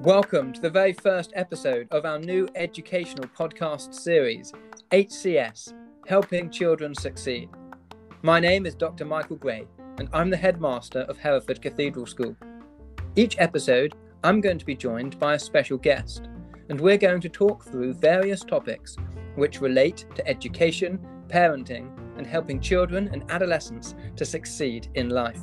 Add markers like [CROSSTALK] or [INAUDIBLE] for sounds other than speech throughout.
Welcome to the very first episode of our new educational podcast series, HCS Helping Children Succeed. My name is Dr. Michael Gray, and I'm the headmaster of Hereford Cathedral School. Each episode, I'm going to be joined by a special guest, and we're going to talk through various topics which relate to education, parenting, and helping children and adolescents to succeed in life.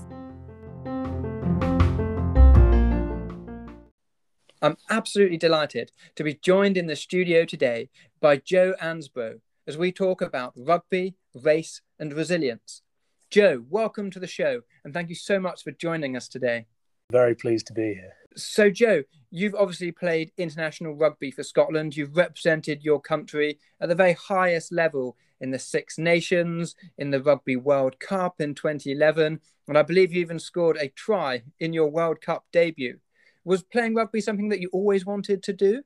I'm absolutely delighted to be joined in the studio today by Joe Ansbro as we talk about rugby, race, and resilience. Joe, welcome to the show, and thank you so much for joining us today. Very pleased to be here. So, Joe, you've obviously played international rugby for Scotland. You've represented your country at the very highest level in the Six Nations, in the Rugby World Cup in 2011, and I believe you even scored a try in your World Cup debut. Was playing rugby something that you always wanted to do?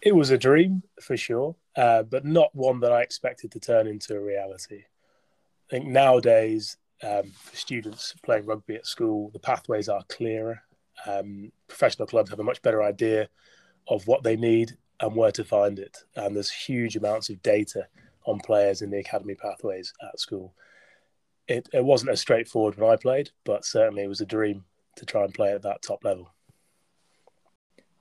It was a dream for sure, uh, but not one that I expected to turn into a reality. I think nowadays, um, students playing rugby at school, the pathways are clearer. Um, professional clubs have a much better idea of what they need and where to find it. And there's huge amounts of data on players in the academy pathways at school. It, it wasn't as straightforward when I played, but certainly it was a dream to try and play at that top level.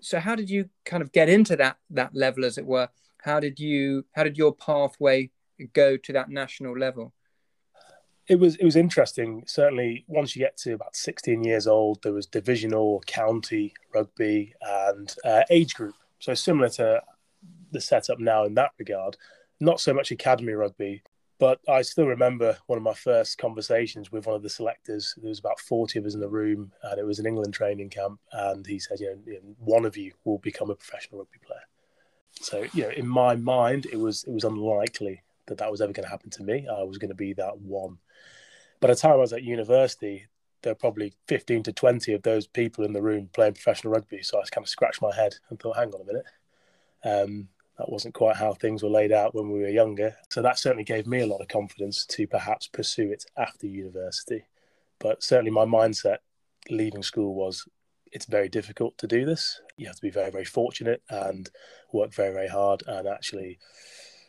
So how did you kind of get into that that level as it were? How did you how did your pathway go to that national level? It was it was interesting. Certainly once you get to about 16 years old there was divisional county rugby and uh, age group. So similar to the setup now in that regard not so much academy rugby but I still remember one of my first conversations with one of the selectors. There was about 40 of us in the room, and it was an England training camp. And he said, you know, one of you will become a professional rugby player. So, you know, in my mind, it was it was unlikely that that was ever going to happen to me. I was going to be that one. By the time I was at university, there were probably 15 to 20 of those people in the room playing professional rugby. So I just kind of scratched my head and thought, hang on a minute. Um, that wasn't quite how things were laid out when we were younger. So that certainly gave me a lot of confidence to perhaps pursue it after university. But certainly my mindset leaving school was it's very difficult to do this. You have to be very, very fortunate and work very, very hard. And actually,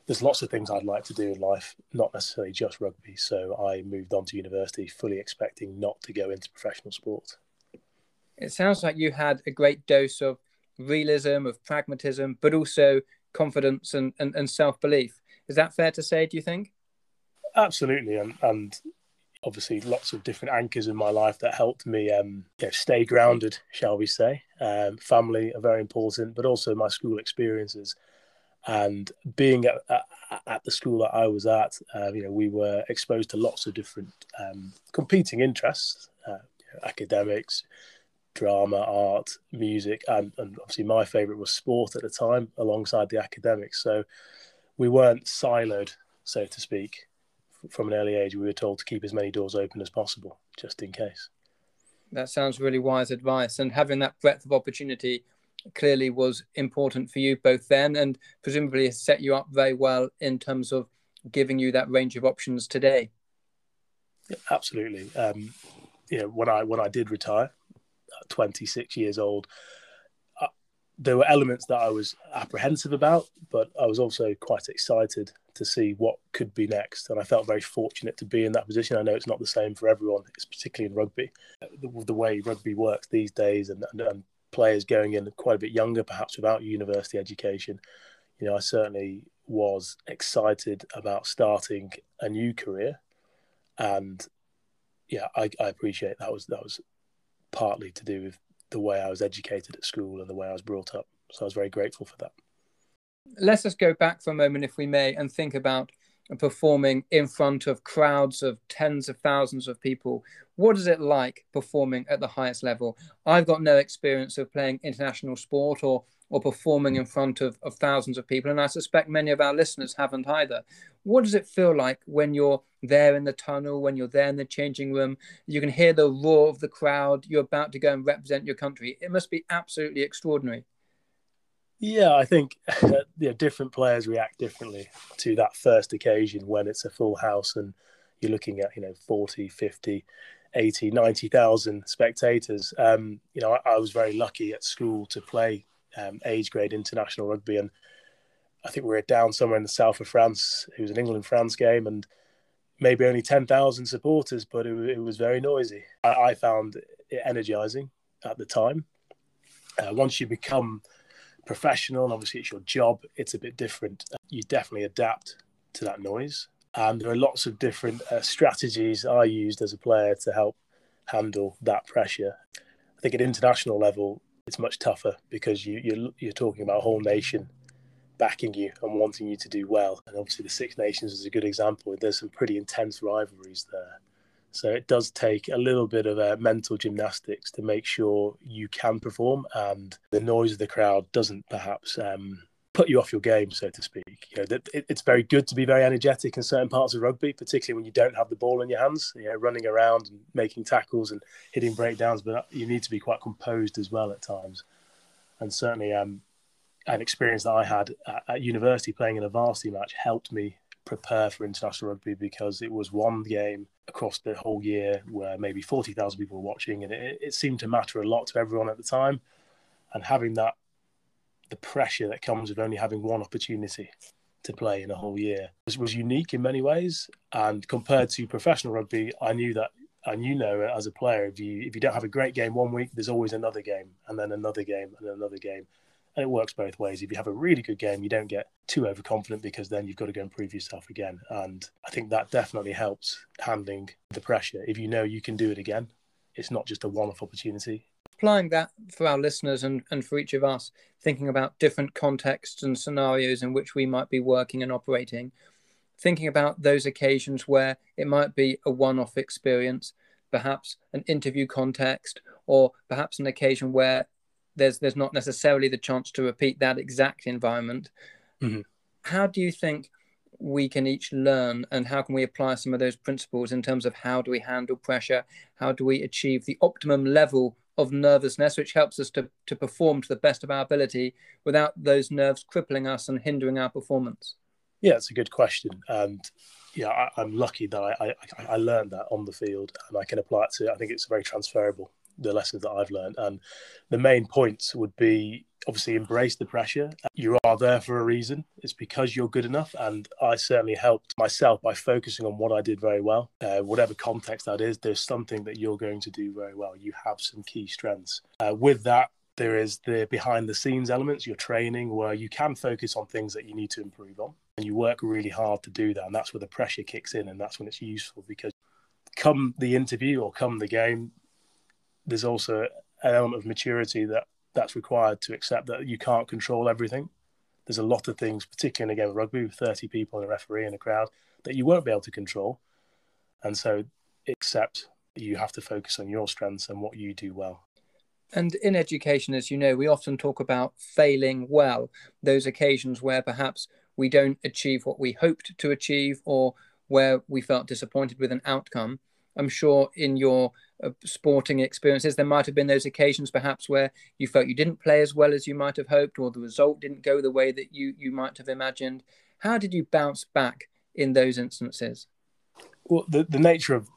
there's lots of things I'd like to do in life, not necessarily just rugby. So I moved on to university fully expecting not to go into professional sport. It sounds like you had a great dose of realism, of pragmatism, but also confidence and, and, and self belief. Is that fair to say, do you think? Absolutely. And, and obviously, lots of different anchors in my life that helped me um, stay grounded, shall we say. Um, family are very important, but also my school experiences. And being at, at, at the school that I was at, uh, you know, we were exposed to lots of different um, competing interests, uh, academics, drama, art, music, and, and obviously my favourite was sport at the time, alongside the academics. So we weren't siloed, so to speak. From an early age, we were told to keep as many doors open as possible, just in case. That sounds really wise advice. And having that breadth of opportunity clearly was important for you both then, and presumably has set you up very well in terms of giving you that range of options today. Yeah, absolutely. Um, you know, when I when I did retire, 26 years old, uh, there were elements that I was apprehensive about, but I was also quite excited to see what could be next. And I felt very fortunate to be in that position. I know it's not the same for everyone, it's particularly in rugby. The, the way rugby works these days and, and, and players going in quite a bit younger, perhaps without university education, you know, I certainly was excited about starting a new career. And yeah, I, I appreciate that was that was partly to do with the way I was educated at school and the way I was brought up. So I was very grateful for that. Let's just go back for a moment, if we may, and think about performing in front of crowds of tens of thousands of people. What is it like performing at the highest level? I've got no experience of playing international sport or or performing in front of, of thousands of people. And I suspect many of our listeners haven't either. What does it feel like when you're there in the tunnel, when you're there in the changing room? You can hear the roar of the crowd. You're about to go and represent your country. It must be absolutely extraordinary. Yeah, I think [LAUGHS] know, different players react differently to that first occasion when it's a full house and you're looking at, you know, 40, 50 80, 90,000 spectators. Um, you know, I, I, was very lucky at school to play um, age grade international rugby, and I think we were down somewhere in the south of France. It was an England France game, and maybe only 10,000 supporters, but it, it, was very noisy. I, I, found it energizing at the time. Uh, once you become professional, and obviously it's your job, it's a bit different. You definitely adapt to that noise. And there are lots of different uh, strategies I used as a player to help handle that pressure. I think at international level, it's much tougher because you, you're, you're talking about a whole nation backing you and wanting you to do well. And obviously, the Six Nations is a good example. There's some pretty intense rivalries there. So it does take a little bit of uh, mental gymnastics to make sure you can perform and the noise of the crowd doesn't perhaps um, put you off your game, so to speak. You know, it, it's very good to be very energetic in certain parts of rugby, particularly when you don't have the ball in your hands. You know, running around and making tackles and hitting breakdowns, but you need to be quite composed as well at times. And certainly, um, an experience that I had at, at university playing in a varsity match helped me prepare for international rugby because it was one game across the whole year where maybe 40,000 people were watching and it, it, seemed to matter a lot to everyone at the time. And having that, the pressure that comes with only having one opportunity to play in a whole year was, was unique in many ways. And compared to professional rugby, I knew that and you know as a player if you if you don't have a great game one week there's always another game and then another game and another game and it works both ways. If you have a really good game, you don't get too overconfident because then you've got to go and prove yourself again. And I think that definitely helps handling the pressure. If you know you can do it again, it's not just a one off opportunity. Applying that for our listeners and, and for each of us, thinking about different contexts and scenarios in which we might be working and operating, thinking about those occasions where it might be a one off experience, perhaps an interview context, or perhaps an occasion where there's there's not necessarily the chance to repeat that exact environment. Mm-hmm. How do you think we can each learn, and how can we apply some of those principles in terms of how do we handle pressure? How do we achieve the optimum level of nervousness, which helps us to, to perform to the best of our ability without those nerves crippling us and hindering our performance? Yeah, it's a good question. And yeah, I, am lucky that I, I, I learned that on the field and I can apply it to, I think it's very transferable the lessons that I've learned. And the main points would be obviously embrace the pressure. You are there for a reason. It's because you're good enough. And I certainly helped myself by focusing on what I did very well. Uh, whatever context that is, there's something that you're going to do very well. You have some key strengths. Uh, with that, there is the behind the scenes elements, your training, where you can focus on things that you need to improve on. And you work really hard to do that. And that's where the pressure kicks in. And that's when it's useful because come the interview or come the game, there's also an element of maturity that that's required to accept that you can't control everything. There's a lot of things, particularly in a game of rugby with 30 people and a referee and a crowd, that you won't be able to control. And so accept you have to focus on your strengths and what you do well. And in education, as you know, we often talk about failing well, those occasions where perhaps we don't achieve what we hoped to achieve or where we felt disappointed with an outcome. I'm sure in your uh, sporting experiences, there might have been those occasions perhaps where you felt you didn't play as well as you might have hoped, or the result didn't go the way that you, you might have imagined. How did you bounce back in those instances? Well, the, the nature of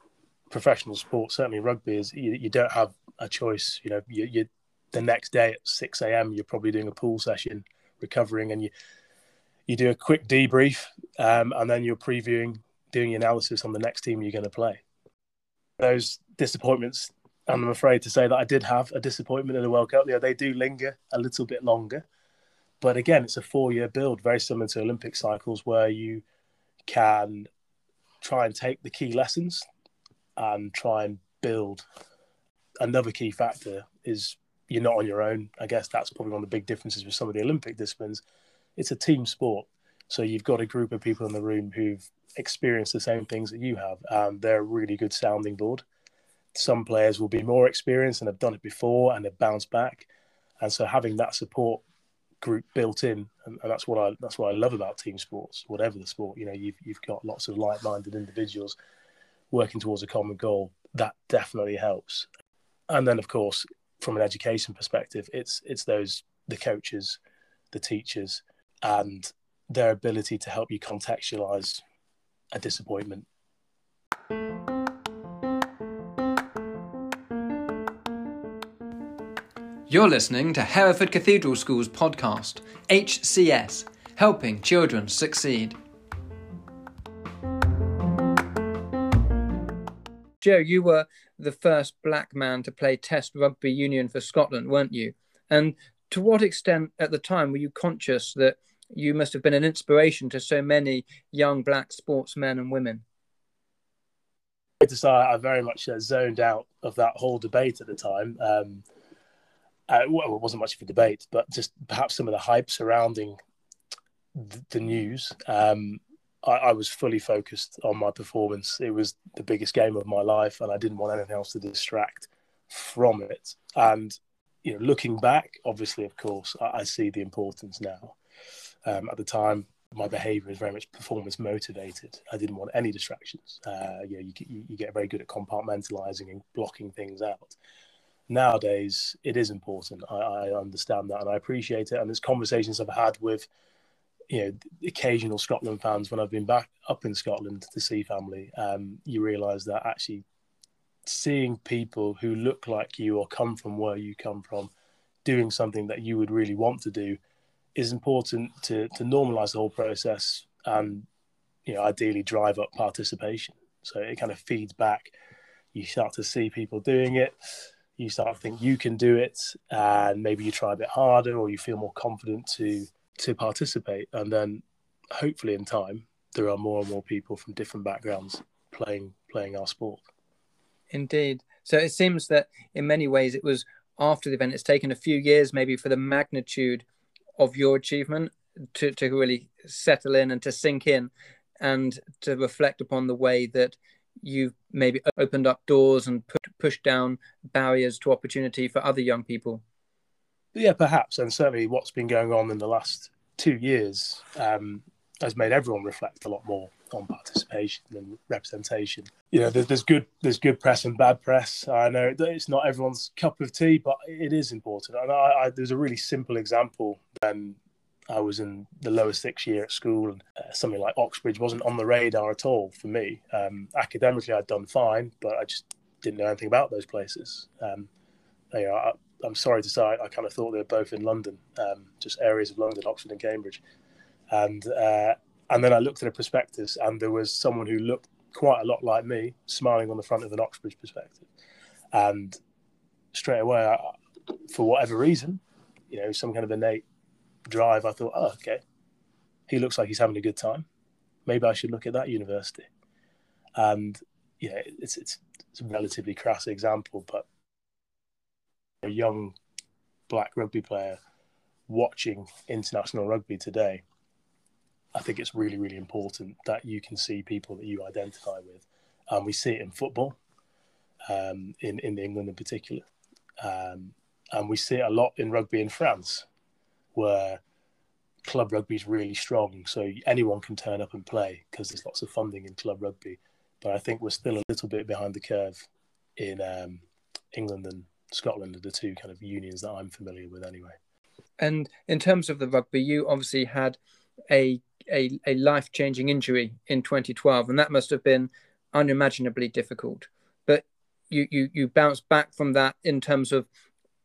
professional sport, certainly rugby, is you, you don't have a choice. You know, you, you the next day at 6 a.m., you're probably doing a pool session, recovering, and you you do a quick debrief, um, and then you're previewing, doing analysis on the next team you're going to play those disappointments, and I'm afraid to say that I did have a disappointment in the World Cup. Yeah, they do linger a little bit longer. But again, it's a four year build, very similar to Olympic cycles, where you can try and take the key lessons and try and build. Another key factor is you're not on your own. I guess that's probably one of the big differences with some of the Olympic disciplines. It's a team sport. So you've got a group of people in the room who've experienced the same things that you have, and they're a really good sounding board. Some players will be more experienced and have done it before and have bounced back, and so having that support group built in, and, and that's what I that's what I love about team sports. Whatever the sport, you know, you've you've got lots of like-minded individuals working towards a common goal. That definitely helps. And then, of course, from an education perspective, it's it's those the coaches, the teachers, and their ability to help you contextualize a disappointment. You're listening to Hereford Cathedral School's podcast, HCS Helping Children Succeed. Joe, you were the first black man to play Test rugby union for Scotland, weren't you? And to what extent at the time were you conscious that? You must have been an inspiration to so many young black sportsmen and women? I very much uh, zoned out of that whole debate at the time. Um, uh, well, it wasn't much of a debate, but just perhaps some of the hype surrounding the, the news. Um, I, I, was fully focused on my performance. It was the biggest game of my life, and I didn't want anything else to distract from it. And you know, looking back, obviously, of course, I, I see the importance now. Um, at the time, my behaviour is very much performance motivated. I didn't want any distractions. Uh, you know, you, you get very good at compartmentalising and blocking things out nowadays it is important. I, I, understand that and I appreciate it. And there's conversations I've had with, you know, occasional Scotland fans when I've been back up in Scotland to see family. Um, you realise that actually seeing people who look like you or come from where you come from doing something that you would really want to do is important to to normalise the whole process and you know ideally drive up participation. So it kind of feeds back. You start to see people doing it. You start to think you can do it and maybe you try a bit harder or you feel more confident to to participate. And then hopefully in time there are more and more people from different backgrounds playing playing our sport. Indeed. So it seems that in many ways it was after the event. It's taken a few years maybe for the magnitude of your achievement to, to really settle in and to sink in and to reflect upon the way that you've maybe opened up doors and put, pushed down barriers to opportunity for other young people? Yeah, perhaps. And certainly what's been going on in the last two years um, has made everyone reflect a lot more on participation and representation. You know, there's, there's, good there's good press and bad press. I know it's not everyone's cup of tea, but it is important. And I, I, there's a really simple example. I was in the lower sixth year at school, and uh, something like Oxbridge wasn't on the radar at all for me. Um, academically, I'd done fine, but I just didn't know anything about those places. Um, I, am sorry to say, I, I, kind of thought they were both in London, um, just areas of London, Oxford and Cambridge. And uh, and then I looked at a prospectus, and there was someone who looked quite a lot like me, smiling on the front of an Oxbridge prospectus. And straight away, I, for whatever reason, you know, some kind of innate drive, I thought, oh, okay, he looks like he's having a good time. Maybe I should look at that university. And yeah, it's it's, it's a relatively crass example, but a young black rugby player watching international rugby today, I think it's really, really important that you can see people that you identify with. And we see it in football, um, in, in England in particular. Um, and we see it a lot in rugby in France where club rugby is really strong, so anyone can turn up and play because there's lots of funding in club rugby. But I think we're still a little bit behind the curve in um, England and Scotland, are the two kind of unions that I'm familiar with, anyway. And in terms of the rugby, you obviously had a a, a life changing injury in 2012, and that must have been unimaginably difficult. But you you you bounced back from that in terms of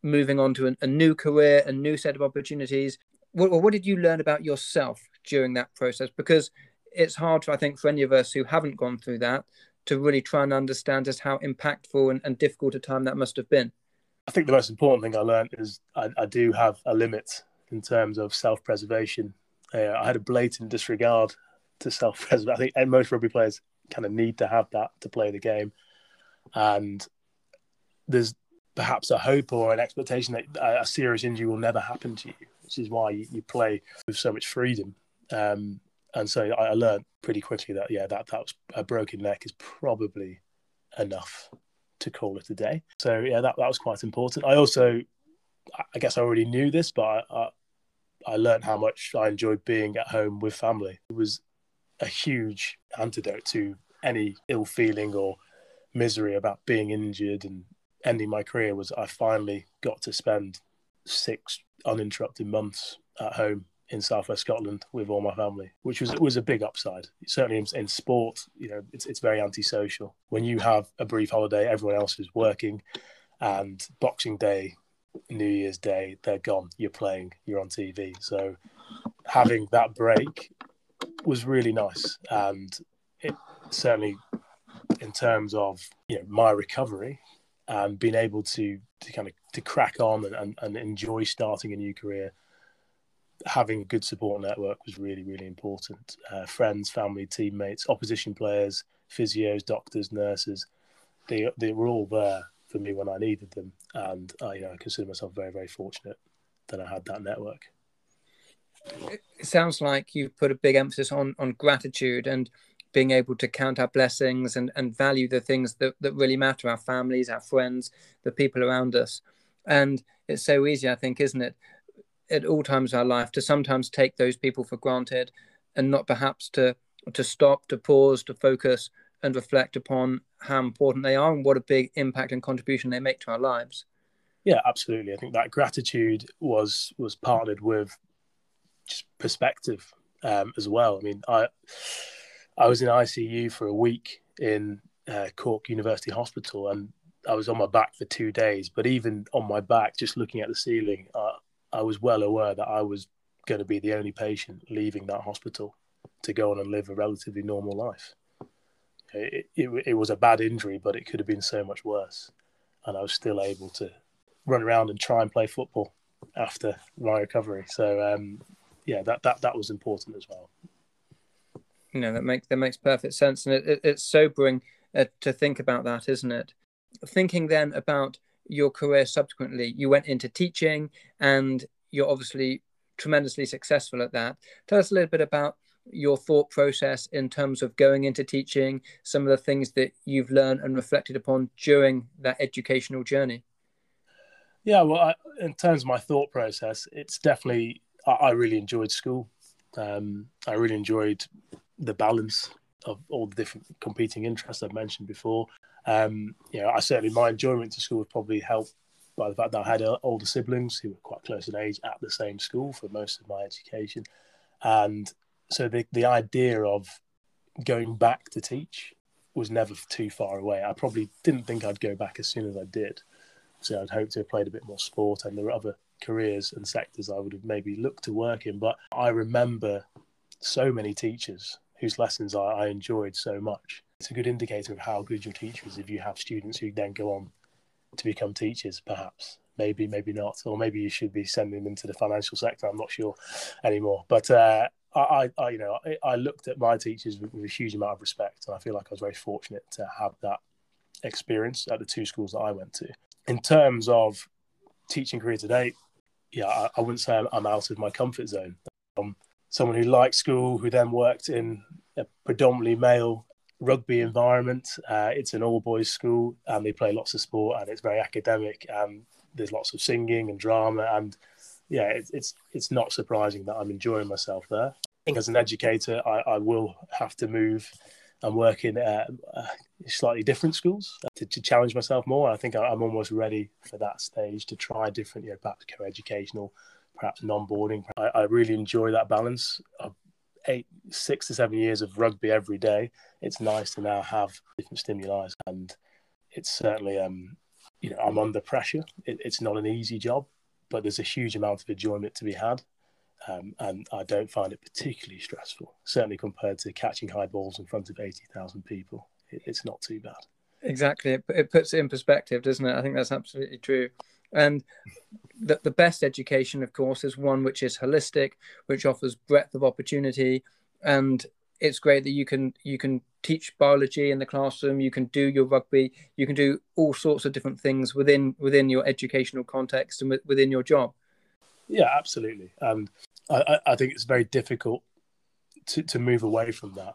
moving on to a, a new career, a new set of opportunities. What, what did you learn about yourself during that process? Because it's hard, for, I think, for any of us who haven't gone through that to really try and understand just how impactful and, and difficult a time that must have been. I think the most important thing I learned is I, I do have a limit in terms of self preservation. Uh, I had a blatant disregard to self preservation. I think most rugby players kind of need to have that to play the game. And there's perhaps a hope or an expectation that a serious injury will never happen to you, which is why you, you play with so much freedom. Um, and so I, I learned pretty quickly that yeah, that that was a broken neck is probably enough to call it a day. So yeah, that that was quite important. I also, I guess I already knew this, but I, I, I learned how much I enjoyed being at home with family. It was a huge antidote to any ill feeling or misery about being injured and ending my career was I finally got to spend six uninterrupted months at home in southwest Scotland with all my family, which was was a big upside. Certainly in, in, sport, you know, it's it's very antisocial. When you have a brief holiday, everyone else is working, and Boxing Day New Year's Day, they're gone. You're playing, you're on TV. So having that break was really nice. And it certainly, in terms of you know my recovery and being able to to kind of to crack on and, and, and enjoy starting a new career, having a good support network was really really important. Uh, friends, family, teammates, opposition players, physios, doctors, nurses, they they were all there for me when I needed them, and I, you know, I consider myself very, very fortunate that I had that network. It sounds like you've put a big emphasis on on gratitude and being able to count our blessings and, and value the things that, that really matter our families our friends the people around us and it's so easy i think isn't it at all times of our life to sometimes take those people for granted and not perhaps to to stop to pause to focus and reflect upon how important they are and what a big impact and contribution they make to our lives. Yeah, absolutely. I think that gratitude was was partnered with just perspective um, as well. I mean, I I was in ICU for a week in uh, Cork University Hospital, and I was on my back for two days. But even on my back, just looking at the ceiling, uh, I was well aware that I was going to be the only patient leaving that hospital to go on and live a relatively normal life it, it, it was a bad injury, but it could have been so much worse. And I was still able to run around and try and play football after my recovery. So um, yeah, that, that that was important as well. You know that makes that makes perfect sense, and it, it, it's sobering uh, to think about that, isn't it? Thinking then about your career subsequently, you went into teaching, and you're obviously tremendously successful at that. Tell us a little bit about your thought process in terms of going into teaching, some of the things that you've learned and reflected upon during that educational journey? Yeah, well, I, in terms of my thought process, it's definitely, I, I really enjoyed school. Um, I really enjoyed the balance of all the different competing interests I've mentioned before. Um, you know, I certainly, my enjoyment to school was probably helped by the fact that I had uh, older siblings who were quite close in age at the same school for most of my education. And so the the idea of going back to teach was never too far away. I probably didn't think I'd go back as soon as I did. So I'd hoped to have played a bit more sport, and there were other careers and sectors I would have maybe looked to work in. But I remember so many teachers whose lessons I, I enjoyed so much. It's a good indicator of how good your teacher is if you have students who then go on to become teachers, perhaps. Maybe, maybe not, or maybe you should be sending them into the financial sector. I'm not sure anymore. But uh, I, I, you know, I, I looked at my teachers with, with, a huge amount of respect, and I feel like I was very fortunate to have that experience at the two schools that I went to. In terms of teaching career today, yeah, I, I wouldn't say I'm, I'm, out of my comfort zone. Um, someone who liked school, who then worked in a predominantly male rugby environment. Uh, it's an all boys school, and they play lots of sport, and it's very academic, and there's lots of singing and drama, and yeah, it's it's it's not surprising that I'm enjoying myself there I think as an educator, I, I will have to move and work in uh, uh, slightly different schools to, to, challenge myself more. I think I, am almost ready for that stage to try different, you know, perhaps co-educational, perhaps non-boarding. I, I really enjoy that balance of eight, six to seven years of rugby every day. It's nice to now have different stimuli, and it's certainly, um, you know, I'm under pressure. It, it's not an easy job, but there's a huge amount of enjoyment to be had. Um, and I don't find it particularly stressful, certainly compared to catching high balls in front of 80,000 people. It, it's not too bad. Exactly. It, it puts it in perspective, doesn't it? I think that's absolutely true. And the, the best education, of course, is one which is holistic, which offers breadth of opportunity. And it's great that you can you can teach biology in the classroom, you can do your rugby, you can do all sorts of different things within within your educational context and within your job. Yeah, absolutely. And I, I think it's very difficult to, to move away from that.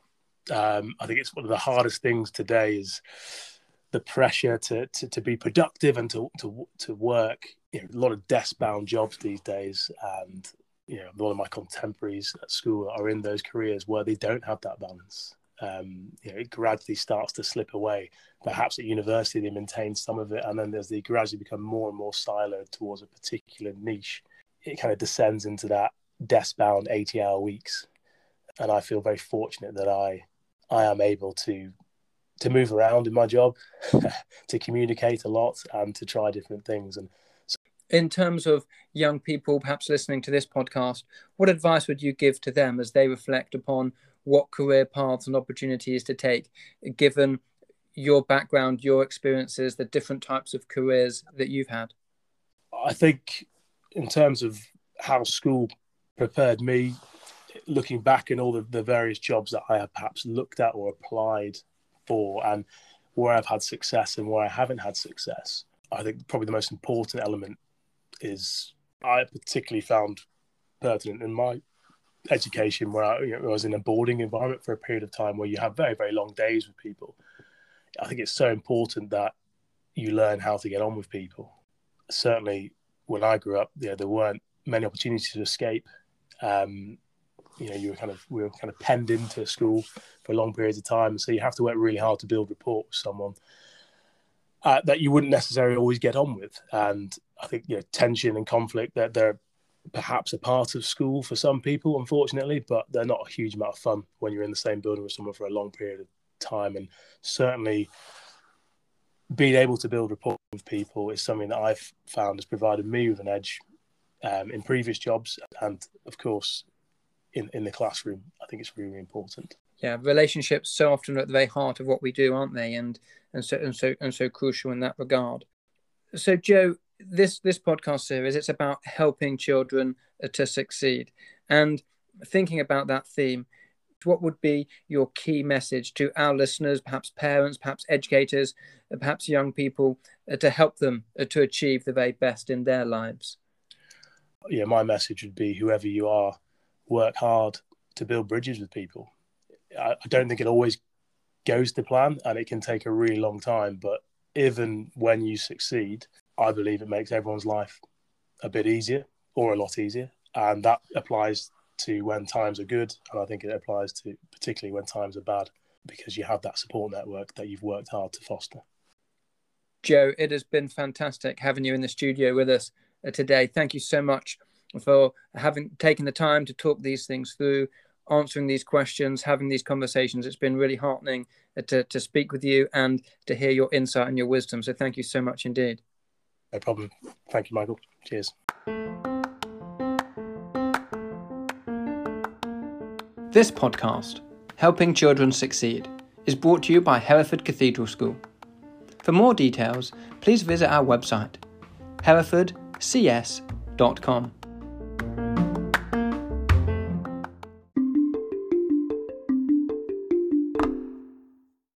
Um, I think it's one of the hardest things today is the pressure to, to, to be productive and to, to, to work. You know, a lot of desk bound jobs these days. And, you know, a lot of my contemporaries at school are in those careers where they don't have that balance. Um, you know, it gradually starts to slip away. Perhaps at university they maintain some of it, and then as they gradually become more and more siloed towards a particular niche, it kind of descends into that desk bound 80 hour weeks. And I feel very fortunate that I I am able to to move around in my job, [LAUGHS] to communicate a lot and to try different things. And In terms of young people perhaps listening to this podcast, what advice would you give to them as they reflect upon what career paths and opportunities to take, given your background, your experiences, the different types of careers that you've had? I think, in terms of how school prepared me, looking back in all the, the various jobs that I have perhaps looked at or applied for, and where I've had success and where I haven't had success, I think probably the most important element is I particularly found pertinent in my education where I, you know, I was in a boarding environment for a period of time where you have very, very long days with people. I think it's so important that you learn how to get on with people. Certainly, when I grew up, there weren't many opportunities to escape. Um, you know, you were kind of we were kind of penned into school for long periods of time, so you have to work really hard to build rapport with someone uh, that you wouldn't necessarily always get on with. And I think you know, tension and conflict that they're perhaps a part of school for some people, unfortunately, but they're not a huge amount of fun when you're in the same building with someone for a long period of time. And certainly being able to build rapport with people is something that I've found has provided me with an edge um, in previous jobs. And of course, in, in the classroom, I think it's really important. Yeah, relationships so often at the very heart of what we do, aren't they? And and so and so and so crucial in that regard. So, Joe, this this podcast series it's about helping children uh, to succeed, and thinking about that theme. What would be your key message to our listeners, perhaps parents, perhaps educators, uh, perhaps young people, uh, to help them to achieve the very best in their lives? Yeah, my message would be whoever you are, work hard to build bridges with people. I don't think it always goes to plan and it can take a really long time. But even when you succeed, I believe it makes everyone's life a bit easier or a lot easier. And that applies to when times are good. And I think it applies to particularly when times are bad because you have that support network that you've worked hard to foster. Joe, it has been fantastic having you in the studio with us uh, today. Thank you so much for having taken the time to talk these things through answering these questions, having these conversations. It's been really heartening to, to speak with you and to hear your insight and your wisdom. So thank you so much indeed. No problem. Thank you, Michael. Cheers. This podcast, Helping Children Succeed, is brought to you by Hereford Cathedral School. For more details, please visit our website, herefordcs.com.